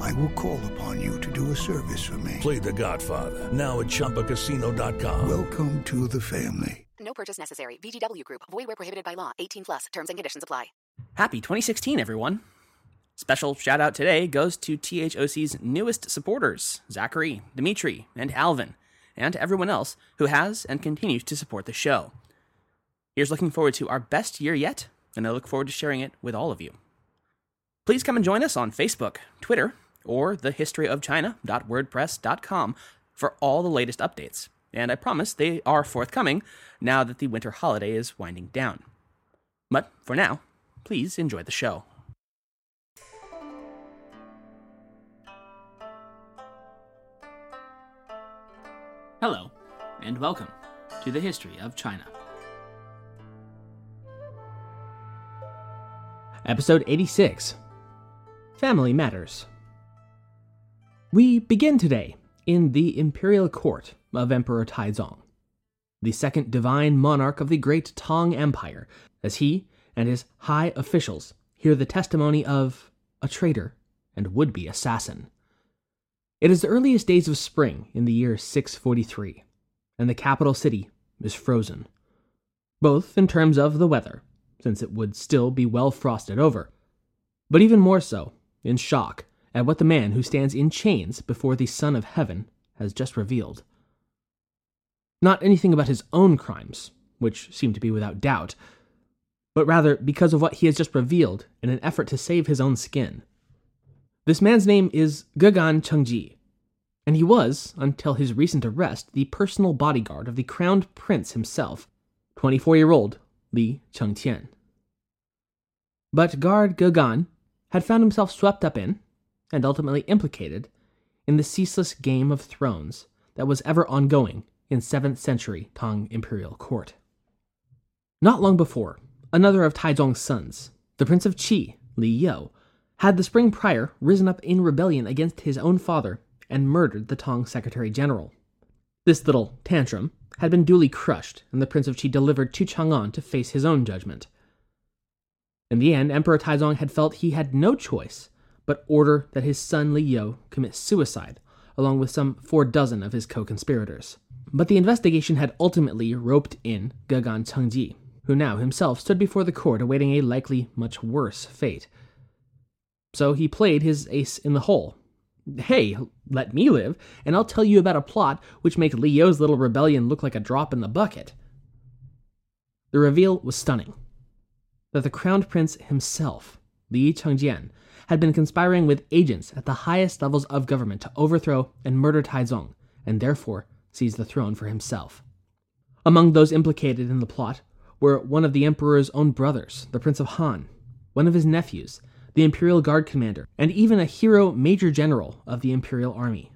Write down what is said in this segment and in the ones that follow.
I will call upon you to do a service for me. Play The Godfather now at ChumbaCasino.com. Welcome to the family. No purchase necessary. VGW Group. Void where prohibited by law. 18 plus. Terms and conditions apply. Happy 2016, everyone. Special shout out today goes to THOC's newest supporters, Zachary, Dimitri, and Alvin, and everyone else who has and continues to support the show. Here's looking forward to our best year yet, and I look forward to sharing it with all of you. Please come and join us on Facebook, Twitter, or thehistoryofchina.wordpress.com for all the latest updates. And I promise they are forthcoming now that the winter holiday is winding down. But for now, please enjoy the show. Hello, and welcome to the History of China. Episode 86 Family Matters. We begin today in the imperial court of Emperor Taizong, the second divine monarch of the great Tang Empire, as he and his high officials hear the testimony of a traitor and would be assassin. It is the earliest days of spring in the year 643, and the capital city is frozen, both in terms of the weather, since it would still be well frosted over, but even more so in shock at what the man who stands in chains before the Son of Heaven has just revealed. Not anything about his own crimes, which seem to be without doubt, but rather because of what he has just revealed in an effort to save his own skin. This man's name is Gegan Chengji, and he was, until his recent arrest, the personal bodyguard of the crowned prince himself, 24 year old Li Chengqian. But guard Gegan had found himself swept up in, and ultimately implicated, in the ceaseless game of thrones that was ever ongoing in 7th century Tang imperial court. Not long before, another of Taizong's sons, the Prince of Qi, Li You, had the spring prior risen up in rebellion against his own father and murdered the Tang Secretary General. This little tantrum had been duly crushed, and the Prince of Qi delivered to Chang'an to face his own judgment. In the end, Emperor Taizong had felt he had no choice but order that his son Li You commit suicide, along with some four dozen of his co conspirators. But the investigation had ultimately roped in Gegan Chengji, who now himself stood before the court awaiting a likely much worse fate. So he played his ace in the hole. Hey, let me live, and I'll tell you about a plot which makes Li You's little rebellion look like a drop in the bucket. The reveal was stunning. That the crowned prince himself, Li Chengqian, had been conspiring with agents at the highest levels of government to overthrow and murder Taizong, and therefore seize the throne for himself. Among those implicated in the plot were one of the emperor's own brothers, the Prince of Han, one of his nephews, the Imperial Guard commander, and even a hero major general of the Imperial Army.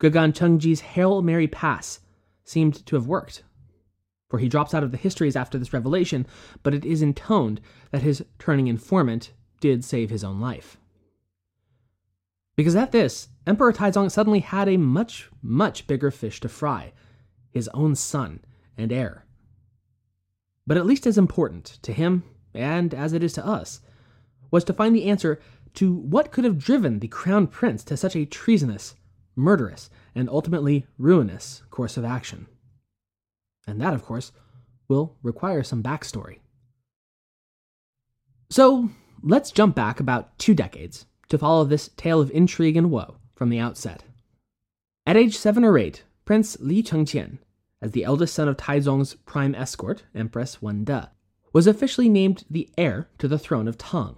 Gegan Chengji's Hail Mary Pass seemed to have worked, for he drops out of the histories after this revelation, but it is intoned that his turning informant did save his own life. Because at this, Emperor Taizong suddenly had a much, much bigger fish to fry his own son and heir. But at least as important to him, and as it is to us, was to find the answer to what could have driven the crown prince to such a treasonous, murderous, and ultimately ruinous course of action. And that, of course, will require some backstory. So, let's jump back about two decades to follow this tale of intrigue and woe from the outset. At age seven or eight, Prince Li Chengqian, as the eldest son of Taizong's prime escort, Empress Wende, was officially named the heir to the throne of Tang,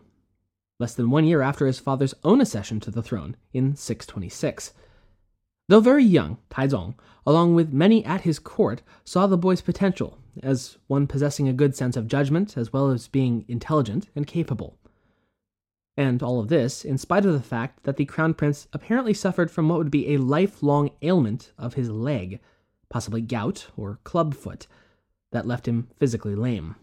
less than one year after his father's own accession to the throne in 626. Though very young, Taizong, along with many at his court, saw the boy's potential as one possessing a good sense of judgment as well as being intelligent and capable. And all of this in spite of the fact that the crown prince apparently suffered from what would be a lifelong ailment of his leg, possibly gout or clubfoot, that left him physically lame.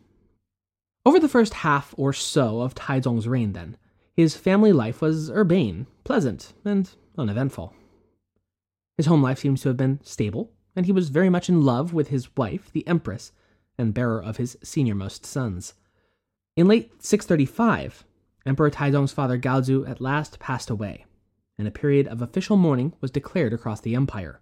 Over the first half or so of Taizong's reign, then, his family life was urbane, pleasant, and uneventful. His home life seems to have been stable, and he was very much in love with his wife, the Empress, and bearer of his seniormost sons. In late 635, Emperor Taizong's father Gaozu at last passed away, and a period of official mourning was declared across the empire.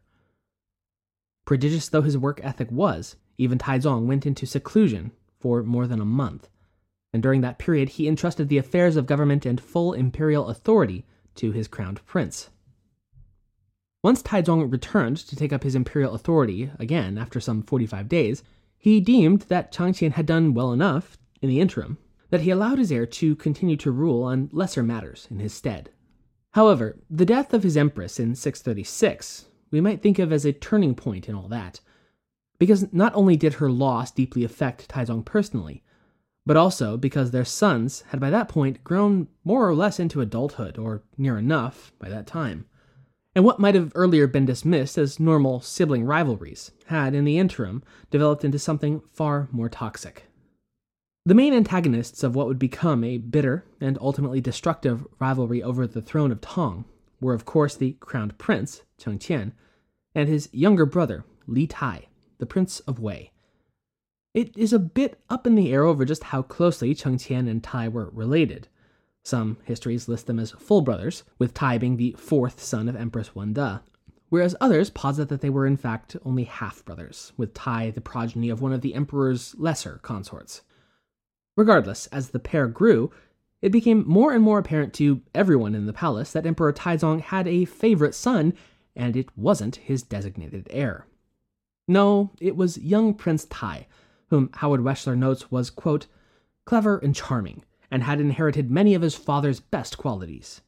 Prodigious though his work ethic was, even Taizong went into seclusion for more than a month, and during that period he entrusted the affairs of government and full imperial authority to his crowned prince. Once Taizong returned to take up his imperial authority again after some 45 days, he deemed that Chengqian had done well enough in the interim that he allowed his heir to continue to rule on lesser matters in his stead. However, the death of his empress in 636 we might think of as a turning point in all that, because not only did her loss deeply affect Taizong personally, but also because their sons had by that point grown more or less into adulthood, or near enough by that time and what might have earlier been dismissed as normal sibling rivalries had, in the interim, developed into something far more toxic. The main antagonists of what would become a bitter and ultimately destructive rivalry over the throne of Tang were, of course, the crowned prince, Chengqian, and his younger brother, Li Tai, the Prince of Wei. It is a bit up in the air over just how closely Chengqian and Tai were related, some histories list them as full brothers, with Tai being the fourth son of Empress Wende, whereas others posit that they were in fact only half brothers, with Tai the progeny of one of the emperor's lesser consorts. Regardless, as the pair grew, it became more and more apparent to everyone in the palace that Emperor Taizong had a favorite son, and it wasn't his designated heir. No, it was young Prince Tai, whom Howard Weschler notes was, quote, clever and charming, and had inherited many of his father's best qualities.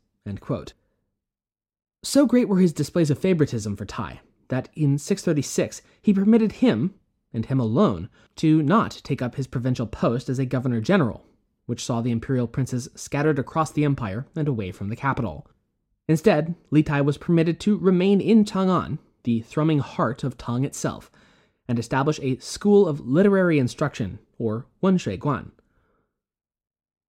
So great were his displays of favoritism for Tai that in 636 he permitted him, and him alone, to not take up his provincial post as a governor general, which saw the imperial princes scattered across the empire and away from the capital. Instead, Li Tai was permitted to remain in Chang'an, the thrumming heart of Tang itself, and establish a school of literary instruction, or Wenxue Guan,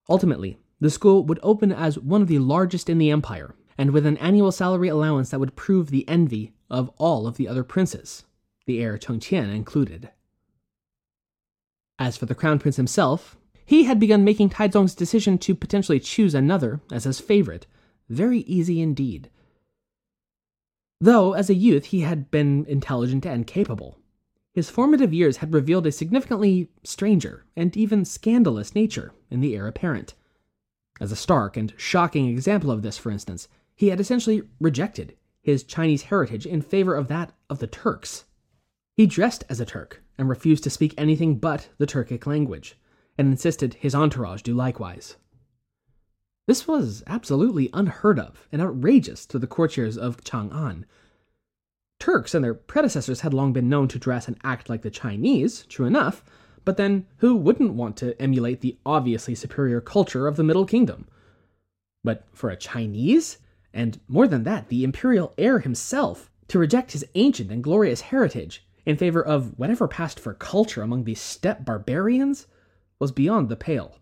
Ultimately, the school would open as one of the largest in the empire, and with an annual salary allowance that would prove the envy of all of the other princes, the heir Chengqian included. As for the crown prince himself, he had begun making Taizong's decision to potentially choose another as his favorite very easy indeed. Though, as a youth, he had been intelligent and capable, his formative years had revealed a significantly stranger and even scandalous nature in the heir apparent. As a stark and shocking example of this, for instance, he had essentially rejected his Chinese heritage in favor of that of the Turks. He dressed as a Turk and refused to speak anything but the Turkic language, and insisted his entourage do likewise. This was absolutely unheard of and outrageous to the courtiers of Chang'an, Turks and their predecessors had long been known to dress and act like the Chinese, true enough, but then who wouldn't want to emulate the obviously superior culture of the Middle Kingdom? But for a Chinese, and more than that, the imperial heir himself, to reject his ancient and glorious heritage in favor of whatever passed for culture among these steppe barbarians was beyond the pale.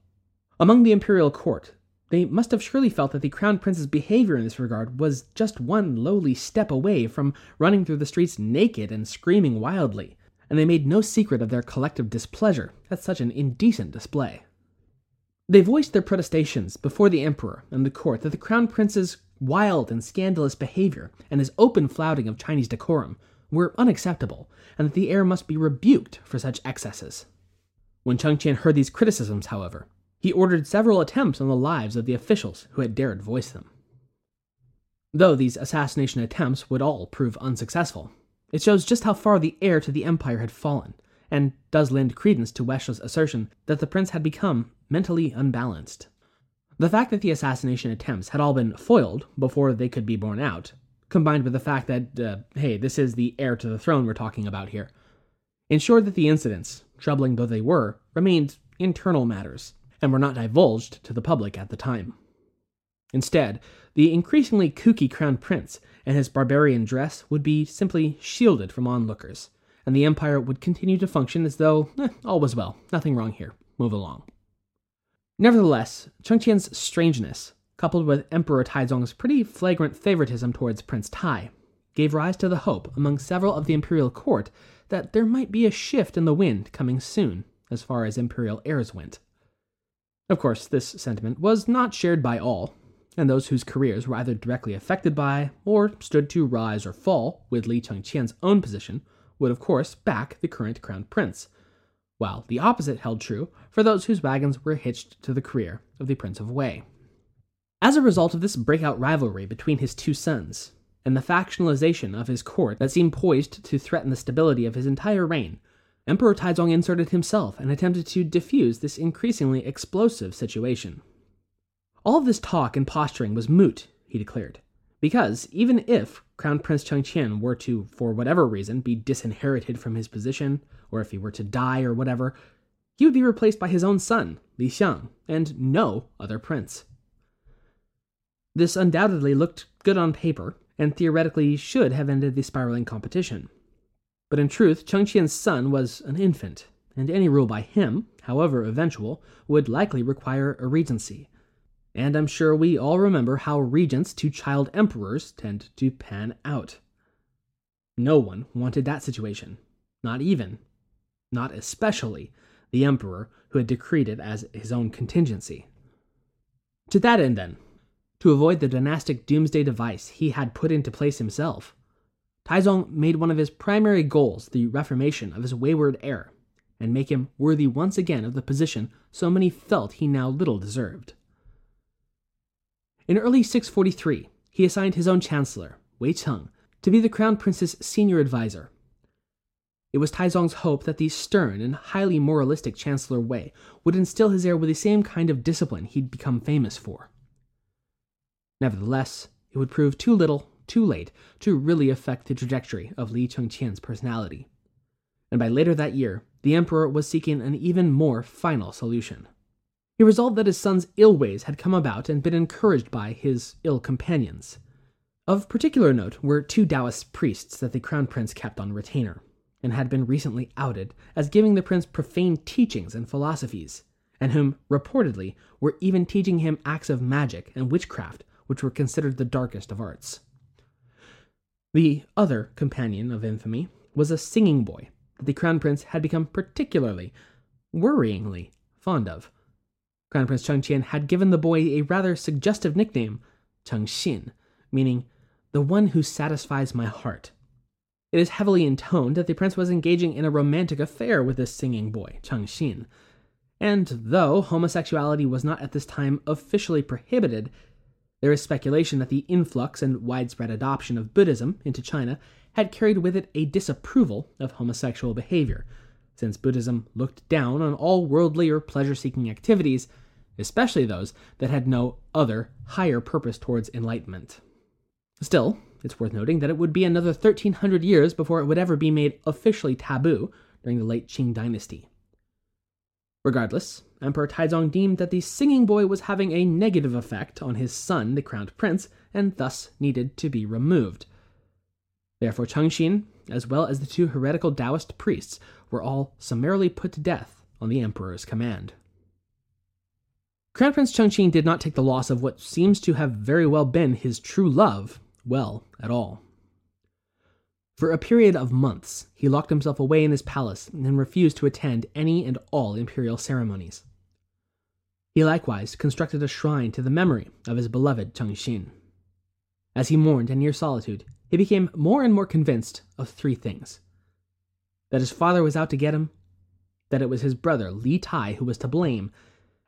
Among the imperial court, they must have surely felt that the crown prince's behavior in this regard was just one lowly step away from running through the streets naked and screaming wildly, and they made no secret of their collective displeasure at such an indecent display. They voiced their protestations before the emperor and the court that the crown prince's wild and scandalous behavior and his open flouting of Chinese decorum were unacceptable, and that the heir must be rebuked for such excesses. When Chengqian heard these criticisms, however, he ordered several attempts on the lives of the officials who had dared voice them. Though these assassination attempts would all prove unsuccessful, it shows just how far the heir to the empire had fallen, and does lend credence to Weschler's assertion that the prince had become mentally unbalanced. The fact that the assassination attempts had all been foiled before they could be borne out, combined with the fact that, uh, hey, this is the heir to the throne we're talking about here, ensured that the incidents, troubling though they were, remained internal matters and were not divulged to the public at the time. Instead, the increasingly kooky crown prince and his barbarian dress would be simply shielded from onlookers, and the empire would continue to function as though eh, all was well, nothing wrong here, move along. Nevertheless, Chengqian's strangeness, coupled with Emperor Taizong's pretty flagrant favoritism towards Prince Tai, gave rise to the hope among several of the imperial court that there might be a shift in the wind coming soon, as far as imperial heirs went. Of course, this sentiment was not shared by all, and those whose careers were either directly affected by or stood to rise or fall with Li Chengqian's own position would, of course, back the current crown prince, while the opposite held true for those whose wagons were hitched to the career of the Prince of Wei. As a result of this breakout rivalry between his two sons, and the factionalization of his court that seemed poised to threaten the stability of his entire reign, Emperor Taizong inserted himself and attempted to diffuse this increasingly explosive situation. All of this talk and posturing was moot, he declared, because even if Crown Prince Chengqian were to, for whatever reason, be disinherited from his position, or if he were to die or whatever, he would be replaced by his own son, Li Xiang, and no other prince. This undoubtedly looked good on paper, and theoretically should have ended the spiraling competition. But in truth, Chengqian's son was an infant, and any rule by him, however eventual, would likely require a regency, and I'm sure we all remember how regents to child emperors tend to pan out. No one wanted that situation, not even, not especially, the emperor who had decreed it as his own contingency. To that end, then, to avoid the dynastic doomsday device he had put into place himself, Taizong made one of his primary goals the reformation of his wayward heir, and make him worthy once again of the position so many felt he now little deserved. In early 643, he assigned his own chancellor, Wei Cheng, to be the crown prince's senior advisor. It was Taizong's hope that the stern and highly moralistic Chancellor Wei would instill his heir with the same kind of discipline he'd become famous for. Nevertheless, it would prove too little, too late, to really affect the trajectory of Li Chengqian's personality. And by later that year, the emperor was seeking an even more final solution. He resolved that his son's ill ways had come about and been encouraged by his ill companions. Of particular note were two Taoist priests that the crown prince kept on retainer, and had been recently outed as giving the prince profane teachings and philosophies, and whom, reportedly, were even teaching him acts of magic and witchcraft which were considered the darkest of arts. The other companion of infamy was a singing boy that the crown prince had become particularly, worryingly, fond of. Crown Prince Chengqian had given the boy a rather suggestive nickname, Chengxin, meaning the one who satisfies my heart. It is heavily intoned that the prince was engaging in a romantic affair with this singing boy, Chengxin. And though homosexuality was not at this time officially prohibited, there is speculation that the influx and widespread adoption of Buddhism into China had carried with it a disapproval of homosexual behavior, since Buddhism looked down on all worldly or pleasure seeking activities, especially those that had no other, higher purpose towards enlightenment. Still, it's worth noting that it would be another 1300 years before it would ever be made officially taboo during the late Qing dynasty. Regardless, Emperor Taizong deemed that the singing boy was having a negative effect on his son, the crowned prince, and thus needed to be removed. Therefore, Chengxin, as well as the two heretical Taoist priests, were all summarily put to death on the emperor's command. Crown Prince Chengxin did not take the loss of what seems to have very well been his true love well at all. For a period of months, he locked himself away in his palace and refused to attend any and all imperial ceremonies. He likewise constructed a shrine to the memory of his beloved Chengxin. As he mourned in near solitude, he became more and more convinced of three things that his father was out to get him, that it was his brother Li Tai who was to blame,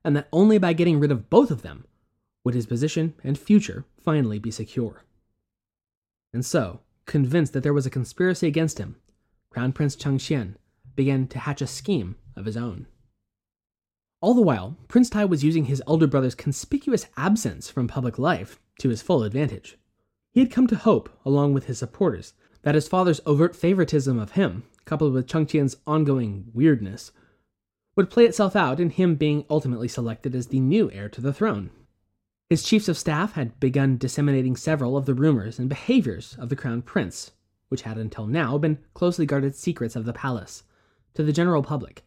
and that only by getting rid of both of them would his position and future finally be secure. And so, convinced that there was a conspiracy against him, Crown Prince Chengqian began to hatch a scheme of his own. All the while, Prince Tai was using his elder brother's conspicuous absence from public life to his full advantage. He had come to hope, along with his supporters, that his father's overt favoritism of him coupled with Chengqian's ongoing weirdness, would play itself out in him being ultimately selected as the new heir to the throne. His chiefs of staff had begun disseminating several of the rumors and behaviors of the crown prince, which had until now been closely guarded secrets of the palace, to the general public,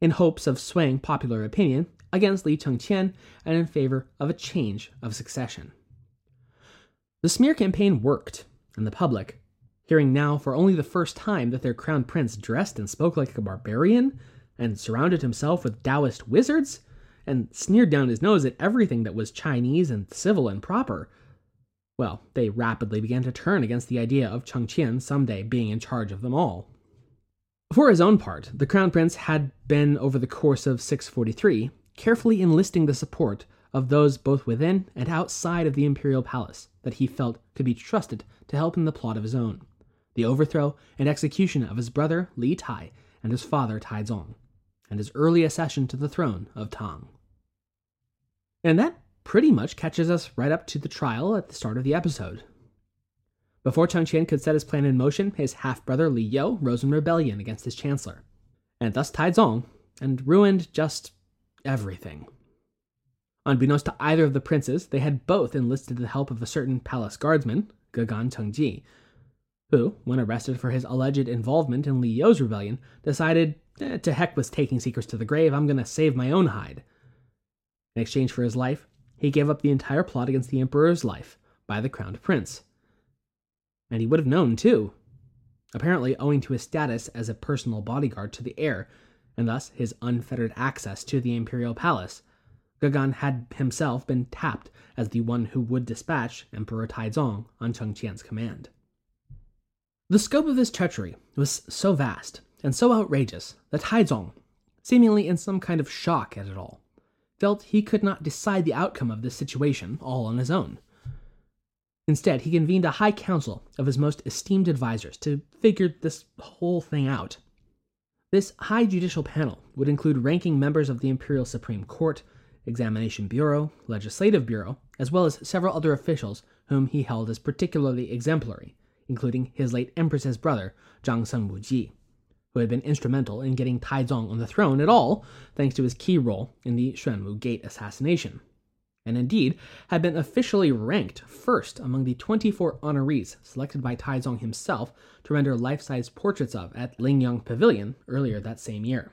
in hopes of swaying popular opinion against Li Chengqian and in favor of a change of succession. The smear campaign worked, and the public, hearing now for only the first time that their crown prince dressed and spoke like a barbarian and surrounded himself with Taoist wizards, and sneered down his nose at everything that was Chinese and civil and proper, well, they rapidly began to turn against the idea of Chengqian someday being in charge of them all. For his own part, the crown prince had been, over the course of 643, carefully enlisting the support of those both within and outside of the imperial palace that he felt could be trusted to help in the plot of his own the overthrow and execution of his brother Li Tai and his father Tai Taizong, and his early accession to the throne of Tang. And that pretty much catches us right up to the trial at the start of the episode. Before Chengqian could set his plan in motion, his half brother Li You rose in rebellion against his chancellor, and thus tied Taizong, and ruined just everything. Unbeknownst to either of the princes, they had both enlisted the help of a certain palace guardsman, Gegan Chengji, who, when arrested for his alleged involvement in Li You's rebellion, decided, eh, to heck with taking secrets to the grave, I'm gonna save my own hide. In exchange for his life, he gave up the entire plot against the Emperor's life by the crowned prince. And he would have known, too. Apparently, owing to his status as a personal bodyguard to the heir, and thus his unfettered access to the imperial palace, Gegan had himself been tapped as the one who would dispatch Emperor Taizong on Chengqian's command. The scope of this treachery was so vast and so outrageous that Taizong, seemingly in some kind of shock at it all, felt he could not decide the outcome of this situation all on his own. Instead, he convened a high council of his most esteemed advisors to figure this whole thing out. This high judicial panel would include ranking members of the Imperial Supreme Court, Examination Bureau, Legislative Bureau, as well as several other officials whom he held as particularly exemplary, including his late Empress's brother, Zhangsun Wuji who had been instrumental in getting Taizong on the throne at all, thanks to his key role in the Xuanwu Gate assassination, and indeed had been officially ranked first among the 24 honorees selected by Taizong himself to render life size portraits of at Lingyan Pavilion earlier that same year.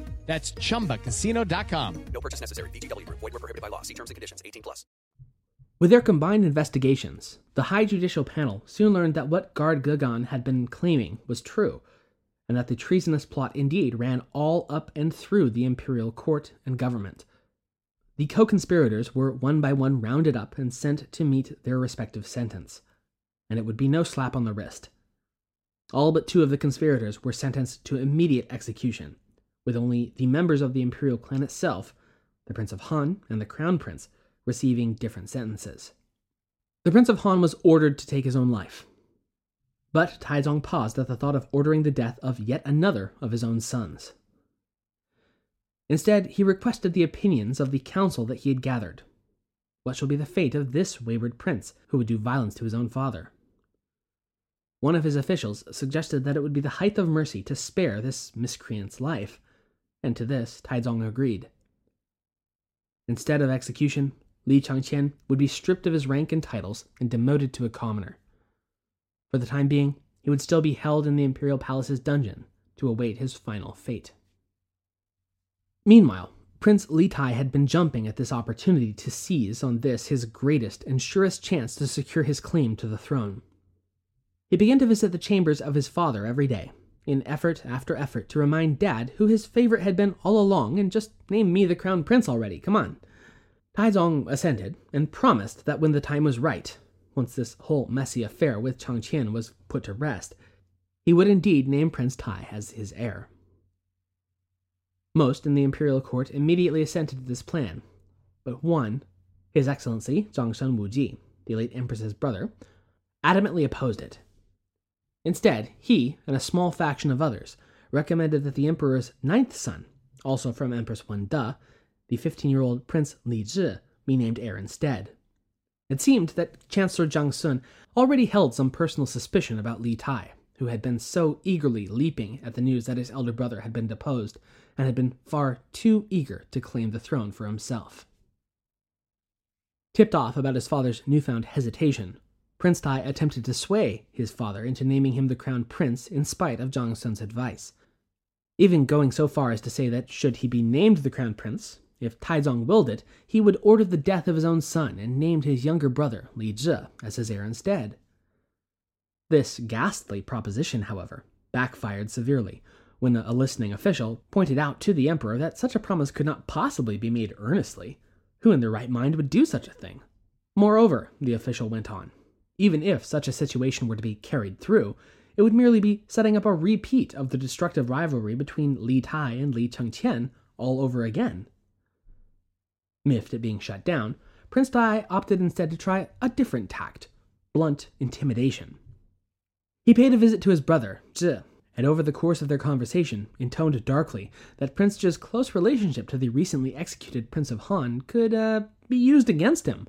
That's ChumbaCasino.com. No purchase necessary. VGW Group. Void were prohibited by law. See terms and conditions. 18 plus. With their combined investigations, the High Judicial Panel soon learned that what Guard Gegan had been claiming was true, and that the treasonous plot indeed ran all up and through the imperial court and government. The co conspirators were one by one rounded up and sent to meet their respective sentence, and it would be no slap on the wrist. All but two of the conspirators were sentenced to immediate execution, with only the members of the imperial clan itself, the Prince of Han and the Crown Prince, receiving different sentences. The Prince of Han was ordered to take his own life. But Taizong paused at the thought of ordering the death of yet another of his own sons. Instead, he requested the opinions of the council that he had gathered. What shall be the fate of this wayward prince who would do violence to his own father? One of his officials suggested that it would be the height of mercy to spare this miscreant's life, and to this Taizong agreed. Instead of execution, Li Chengqian would be stripped of his rank and titles and demoted to a commoner. For the time being, he would still be held in the imperial palace's dungeon to await his final fate. Meanwhile, Prince Li Tai had been jumping at this opportunity to seize on this his greatest and surest chance to secure his claim to the throne. He began to visit the chambers of his father every day, in effort after effort to remind Dad who his favorite had been all along and just name me the crown prince already, come on. Taizong assented and promised that when the time was right, once this whole messy affair with Chengqian was put to rest, he would indeed name Prince Tai as his heir. Most in the imperial court immediately assented to this plan, but one, His Excellency Zhangsun Wuji, the late empress's brother, adamantly opposed it. Instead, he and a small faction of others recommended that the emperor's ninth son, also from Empress Wende, the 15 year old Prince Li Zhi, be named heir instead. It seemed that Chancellor Zhangsun already held some personal suspicion about Li Tai, who had been so eagerly leaping at the news that his elder brother had been deposed and had been far too eager to claim the throne for himself. Tipped off about his father's newfound hesitation, Prince Tai attempted to sway his father into naming him the crown prince in spite of Zhangsun's advice, even going so far as to say that should he be named the crown prince, if Taizong willed it, he would order the death of his own son and named his younger brother, Li Zhi, as his heir instead. This ghastly proposition, however, backfired severely when a listening official pointed out to the emperor that such a promise could not possibly be made earnestly. Who in their right mind would do such a thing? Moreover, the official went on, even if such a situation were to be carried through, it would merely be setting up a repeat of the destructive rivalry between Li Tai and Li Chengqian all over again. Miffed at being shut down, Prince Tai opted instead to try a different tact blunt intimidation. He paid a visit to his brother, Zhi, and over the course of their conversation, intoned darkly that Prince Zhi's close relationship to the recently executed Prince of Han could uh, be used against him.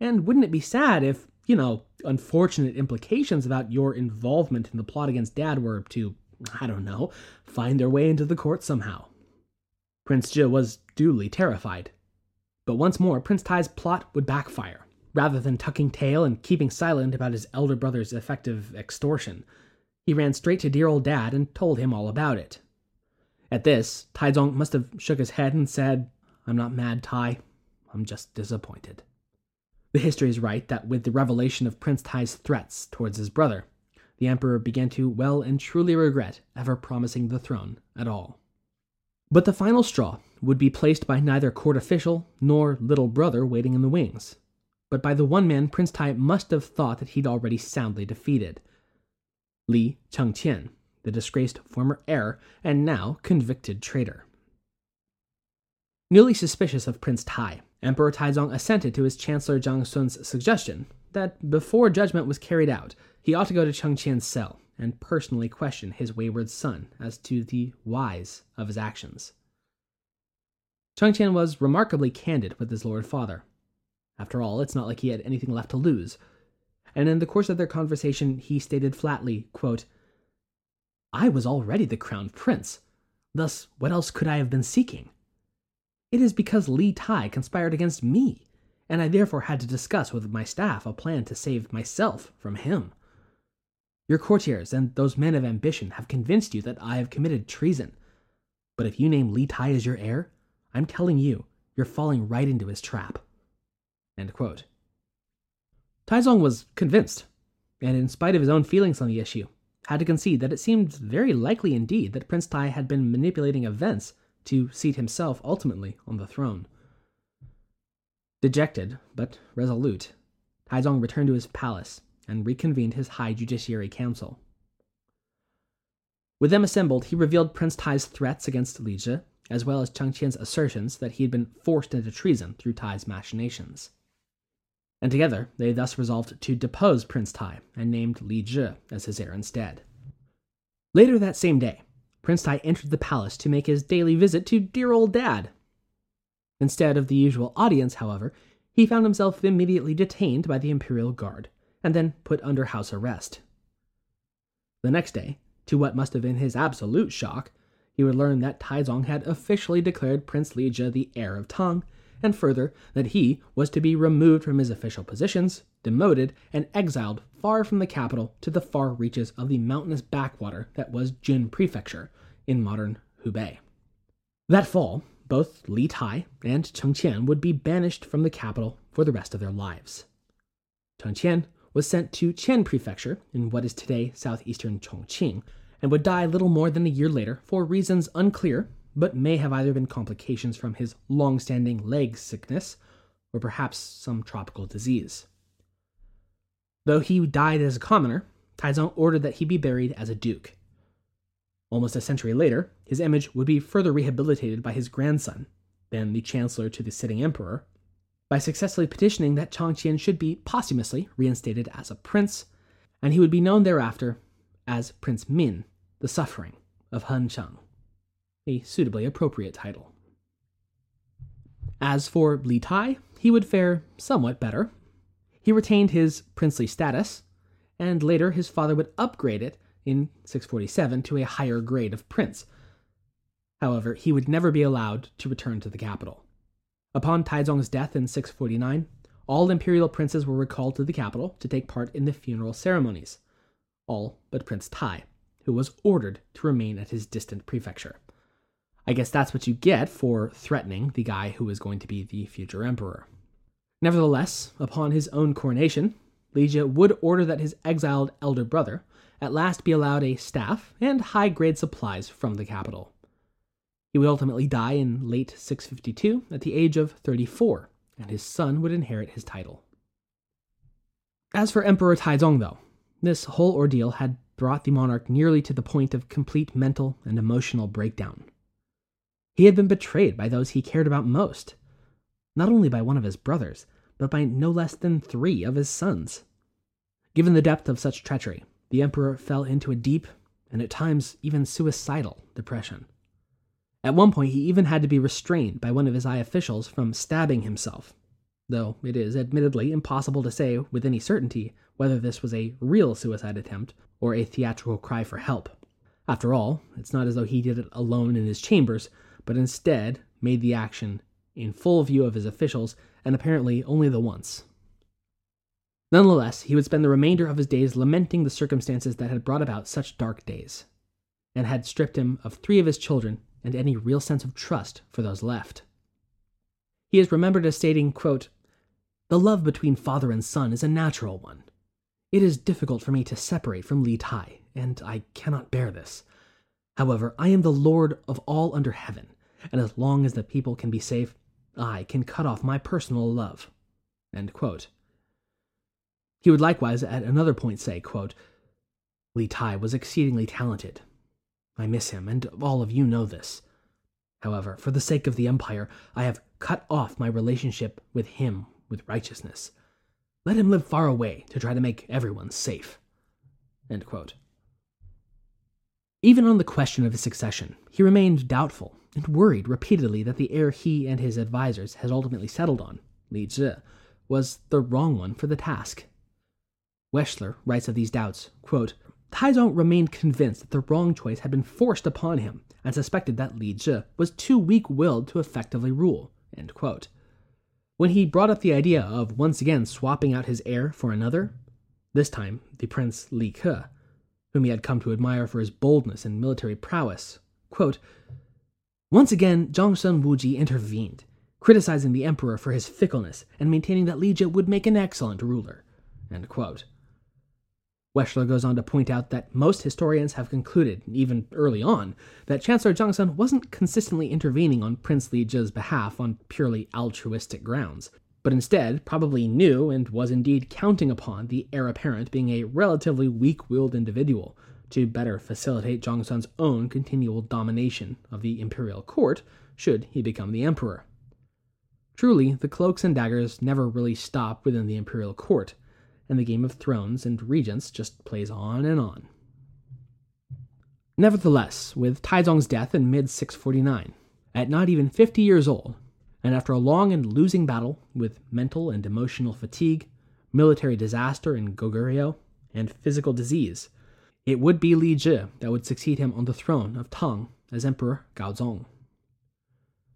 And wouldn't it be sad if, you know, unfortunate implications about your involvement in the plot against Dad were to, I don't know, find their way into the court somehow? Prince Zhi was duly terrified. But once more, Prince Tai's plot would backfire. Rather than tucking tail and keeping silent about his elder brother's effective extortion, he ran straight to dear old dad and told him all about it. At this, Taizong must have shook his head and said, I'm not mad, Tai. I'm just disappointed. The history is right that with the revelation of Prince Tai's threats towards his brother, the emperor began to well and truly regret ever promising the throne at all. But the final straw would be placed by neither court official nor little brother waiting in the wings, but by the one man Prince Tai must have thought that he'd already soundly defeated Li Chengqian, the disgraced former heir and now convicted traitor. Newly suspicious of Prince Tai, Emperor Taizong assented to his Chancellor Zhangsun's suggestion that before judgment was carried out, he ought to go to Chengqian's cell and personally question his wayward son as to the whys of his actions. Chengqian was remarkably candid with his lord father. After all, it's not like he had anything left to lose, and in the course of their conversation he stated flatly, quote, I was already the crown prince. Thus, what else could I have been seeking? It is because Li Tai conspired against me, and I therefore had to discuss with my staff a plan to save myself from him. Your courtiers and those men of ambition have convinced you that I have committed treason. But if you name Li Tai as your heir, I'm telling you, you're falling right into his trap. End quote. Taizong was convinced, and in spite of his own feelings on the issue, had to concede that it seemed very likely indeed that Prince Tai had been manipulating events to seat himself ultimately on the throne. Dejected, but resolute, Taizong returned to his palace and reconvened his High Judiciary Council. With them assembled, he revealed Prince Tai's threats against Li Zhi, as well as Chengqian's assertions that he had been forced into treason through Tai's machinations and together they thus resolved to depose Prince Tai and named Li Zhi as his heir instead. Later that same day, Prince Tai entered the palace to make his daily visit to dear old dad. Instead of the usual audience, however, he found himself immediately detained by the Imperial Guard and then put under house arrest. The next day, to what must have been his absolute shock, he would learn that Taizong had officially declared Prince Li Zhi the heir of Tang and further, that he was to be removed from his official positions, demoted, and exiled far from the capital to the far reaches of the mountainous backwater that was Jin Prefecture in modern Hubei. That fall, both Li Tai and Chengqian would be banished from the capital for the rest of their lives. Chengqian was sent to Qian Prefecture in what is today southeastern Chongqing, and would die little more than a year later for reasons unclear but may have either been complications from his long standing leg sickness or perhaps some tropical disease. Though he died as a commoner, Taizong ordered that he be buried as a duke. Almost a century later, his image would be further rehabilitated by his grandson, then the chancellor to the sitting emperor, by successfully petitioning that Chengqian should be posthumously reinstated as a prince, and he would be known thereafter as Prince Min, the Suffering of Hengshan, a suitably appropriate title. As for Li Tai, he would fare somewhat better. He retained his princely status, and later his father would upgrade it in 647 to a higher grade of prince. However, he would never be allowed to return to the capital. Upon Taizong's death in 649, all imperial princes were recalled to the capital to take part in the funeral ceremonies, all but Prince Tai, who was ordered to remain at his distant prefecture. I guess that's what you get for threatening the guy who is going to be the future emperor. Nevertheless, upon his own coronation, Jie would order that his exiled elder brother at last be allowed a staff and high grade supplies from the capital. He would ultimately die in late 652 at the age of 34, and his son would inherit his title. As for Emperor Taizong, though, this whole ordeal had brought the monarch nearly to the point of complete mental and emotional breakdown. He had been betrayed by those he cared about most, not only by one of his brothers, but by no less than three of his sons. Given the depth of such treachery, the emperor fell into a deep, and at times even suicidal, depression. At one point, he even had to be restrained by one of his high officials from stabbing himself, though it is admittedly impossible to say with any certainty whether this was a real suicide attempt or a theatrical cry for help. After all, it's not as though he did it alone in his chambers, but instead made the action in full view of his officials, and apparently only the once. Nonetheless, he would spend the remainder of his days lamenting the circumstances that had brought about such dark days, and had stripped him of three of his children and any real sense of trust for those left. He is remembered as stating, quote, The love between father and son is a natural one. It is difficult for me to separate from Li Tai, and I cannot bear this. However, I am the Lord of all under heaven, and as long as the people can be safe, I can cut off my personal love. He would likewise at another point say, quote, Li Tai was exceedingly talented. I miss him, and all of you know this. However, for the sake of the Empire, I have cut off my relationship with him with righteousness. Let him live far away to try to make everyone safe. Even on the question of his succession, he remained doubtful and worried repeatedly that the heir he and his advisers had ultimately settled on, Li Zhi, was the wrong one for the task. Weschler writes of these doubts, quote, Taizong remained convinced that the wrong choice had been forced upon him and suspected that Li Zhi was too weak willed to effectively rule. When he brought up the idea of once again swapping out his heir for another, this time the Prince Li Ke, whom he had come to admire for his boldness and military prowess. Quote, Once again, Zhangsun Wuji intervened, criticizing the emperor for his fickleness and maintaining that Li Zhi would make an excellent ruler. End quote. Weschler goes on to point out that most historians have concluded, even early on, that Chancellor Zhongshan wasn't consistently intervening on Prince Li Zhi's behalf on purely altruistic grounds, but instead probably knew and was indeed counting upon the heir apparent being a relatively weak willed individual to better facilitate Zhangsun's own continual domination of the imperial court should he become the emperor. Truly, the cloaks and daggers never really stop within the imperial court, and the Game of Thrones and Regents just plays on and on. Nevertheless, with Taizong's death in mid 649, at not even 50 years old, and after a long and losing battle with mental and emotional fatigue, military disaster in Goguryeo, and physical disease, it would be Li Zhi that would succeed him on the throne of Tang as Emperor Gaozong.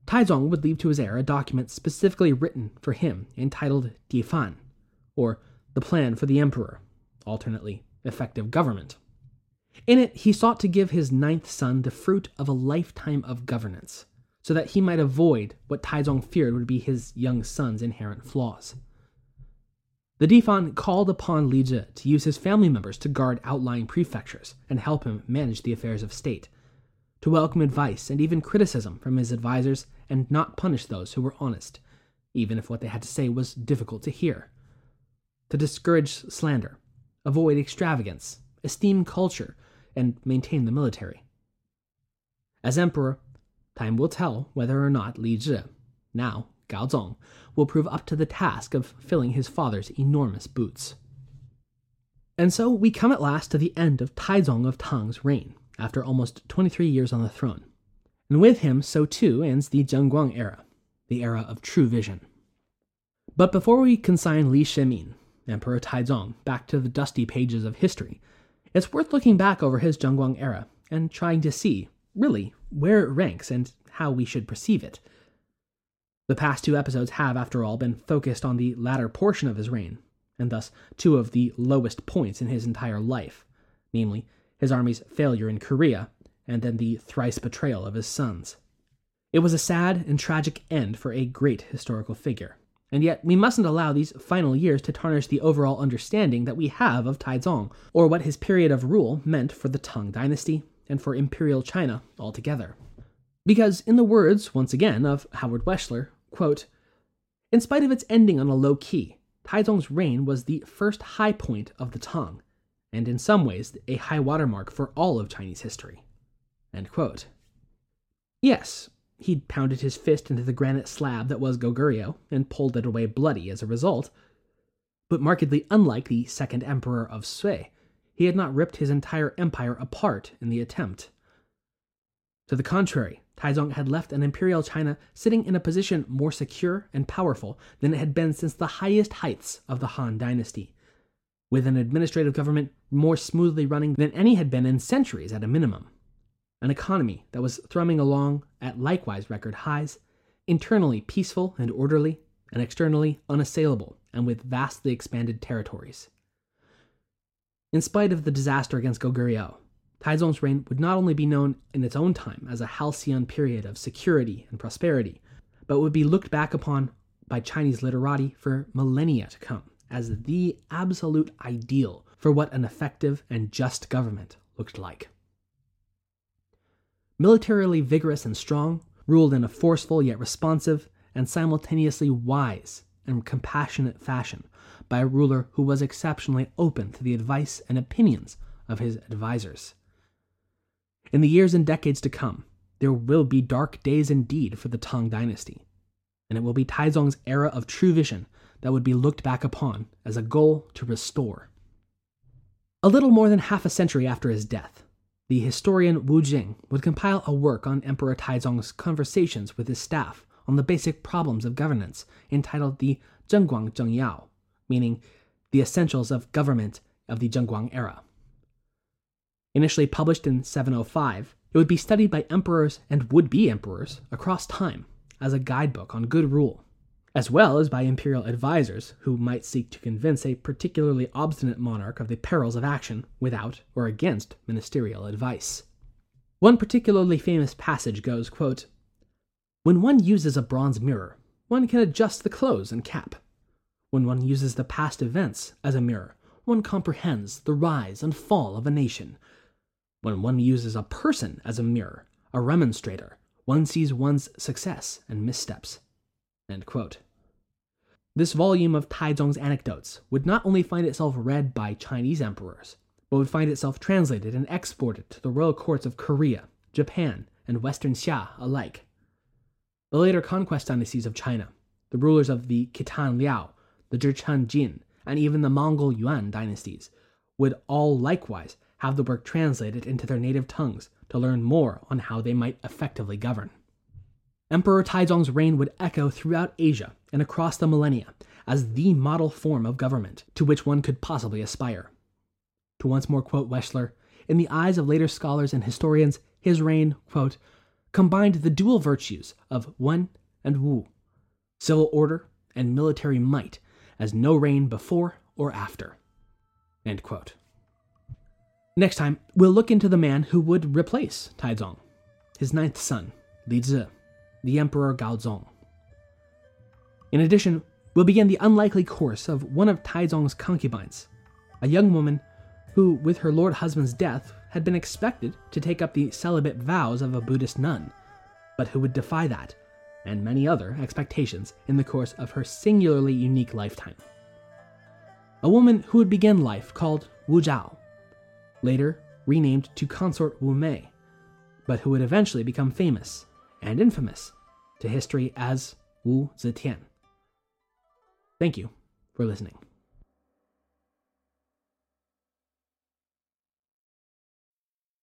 Taizong would leave to his heir a document specifically written for him entitled Difan, or the Plan for the Emperor, alternately, effective government. In it, he sought to give his ninth son the fruit of a lifetime of governance, so that he might avoid what Taizong feared would be his young son's inherent flaws. The Difan called upon Li Zhi to use his family members to guard outlying prefectures and help him manage the affairs of state, to welcome advice and even criticism from his advisers and not punish those who were honest, even if what they had to say was difficult to hear, to discourage slander, avoid extravagance, esteem culture, and maintain the military. As emperor, Time will tell whether or not Li Zhi, now Gao Zong, will prove up to the task of filling his father's enormous boots. And so we come at last to the end of Taizong of Tang's reign, after almost 23 years on the throne. And with him, so too ends the Zhenguan era, the era of true vision. But before we consign Li Shimin, Emperor Taizong, back to the dusty pages of history, it's worth looking back over his Zhenguan era and trying to see, really, where it ranks and how we should perceive it. The past two episodes have, after all, been focused on the latter portion of his reign, and thus two of the lowest points in his entire life, namely, his army's failure in Korea, and then the thrice betrayal of his sons. It was a sad and tragic end for a great historical figure, and yet we mustn't allow these final years to tarnish the overall understanding that we have of Taizong, or what his period of rule meant for the Tang dynasty and for imperial China altogether. Because, in the words, once again, of Howard Weschler, quote, in spite of its ending on a low key, Taizong's reign was the first high point of the Tang, and in some ways a high watermark for all of Chinese history. Yes, he'd pounded his fist into the granite slab that was Goguryeo and pulled it away bloody as a result. But markedly unlike the second emperor of Sui, he had not ripped his entire empire apart in the attempt. To the contrary, Taizong had left an imperial China sitting in a position more secure and powerful than it had been since the highest heights of the Han dynasty, with an administrative government more smoothly running than any had been in centuries at a minimum, an economy that was thrumming along at likewise record highs, internally peaceful and orderly, and externally unassailable and with vastly expanded territories. In spite of the disaster against Goguryeo, Taizong's reign would not only be known in its own time as a halcyon period of security and prosperity, but would be looked back upon by Chinese literati for millennia to come as the absolute ideal for what an effective and just government looked like. Militarily vigorous and strong, ruled in a forceful yet responsive and simultaneously wise and compassionate fashion by a ruler who was exceptionally open to the advice and opinions of his advisers. In the years and decades to come, there will be dark days indeed for the Tang dynasty, and it will be Taizong's era of true vision that would be looked back upon as a goal to restore. A little more than half a century after his death, the historian Wu Jing would compile a work on Emperor Taizong's conversations with his staff on the basic problems of governance entitled the Zhenguan Zheng Yao, meaning the essentials of government of the Zhenguan era. Initially published in 705, it would be studied by emperors and would be emperors across time as a guidebook on good rule, as well as by imperial advisors who might seek to convince a particularly obstinate monarch of the perils of action without or against ministerial advice. One particularly famous passage goes, quote, When one uses a bronze mirror, one can adjust the clothes and cap. When one uses the past events as a mirror, one comprehends the rise and fall of a nation when one uses a person as a mirror, a remonstrator, one sees one's success and missteps. This volume of Taizong's anecdotes would not only find itself read by Chinese emperors, but would find itself translated and exported to the royal courts of Korea, Japan, and Western Xia alike. The later conquest dynasties of China, the rulers of the Khitan Liao, the Jurchen Jin, and even the Mongol Yuan dynasties, would all likewise have the work translated into their native tongues to learn more on how they might effectively govern. Emperor Taizong's reign would echo throughout Asia and across the millennia as the model form of government to which one could possibly aspire. To once more quote Weschler, in the eyes of later scholars and historians, his reign, quote, combined the dual virtues of Wen and Wu, civil order and military might, as no reign before or after. Next time, we'll look into the man who would replace Taizong, his ninth son, Li Zhi, the Emperor Gaozong. In addition, we'll begin the unlikely course of one of Taizong's concubines, a young woman who, with her lord husband's death, had been expected to take up the celibate vows of a Buddhist nun, but who would defy that and many other expectations in the course of her singularly unique lifetime. A woman who would begin life called Wu Zhao, later renamed to Consort Wu Mei, but who would eventually become famous and infamous to history as Wu Zetian. Thank you for listening.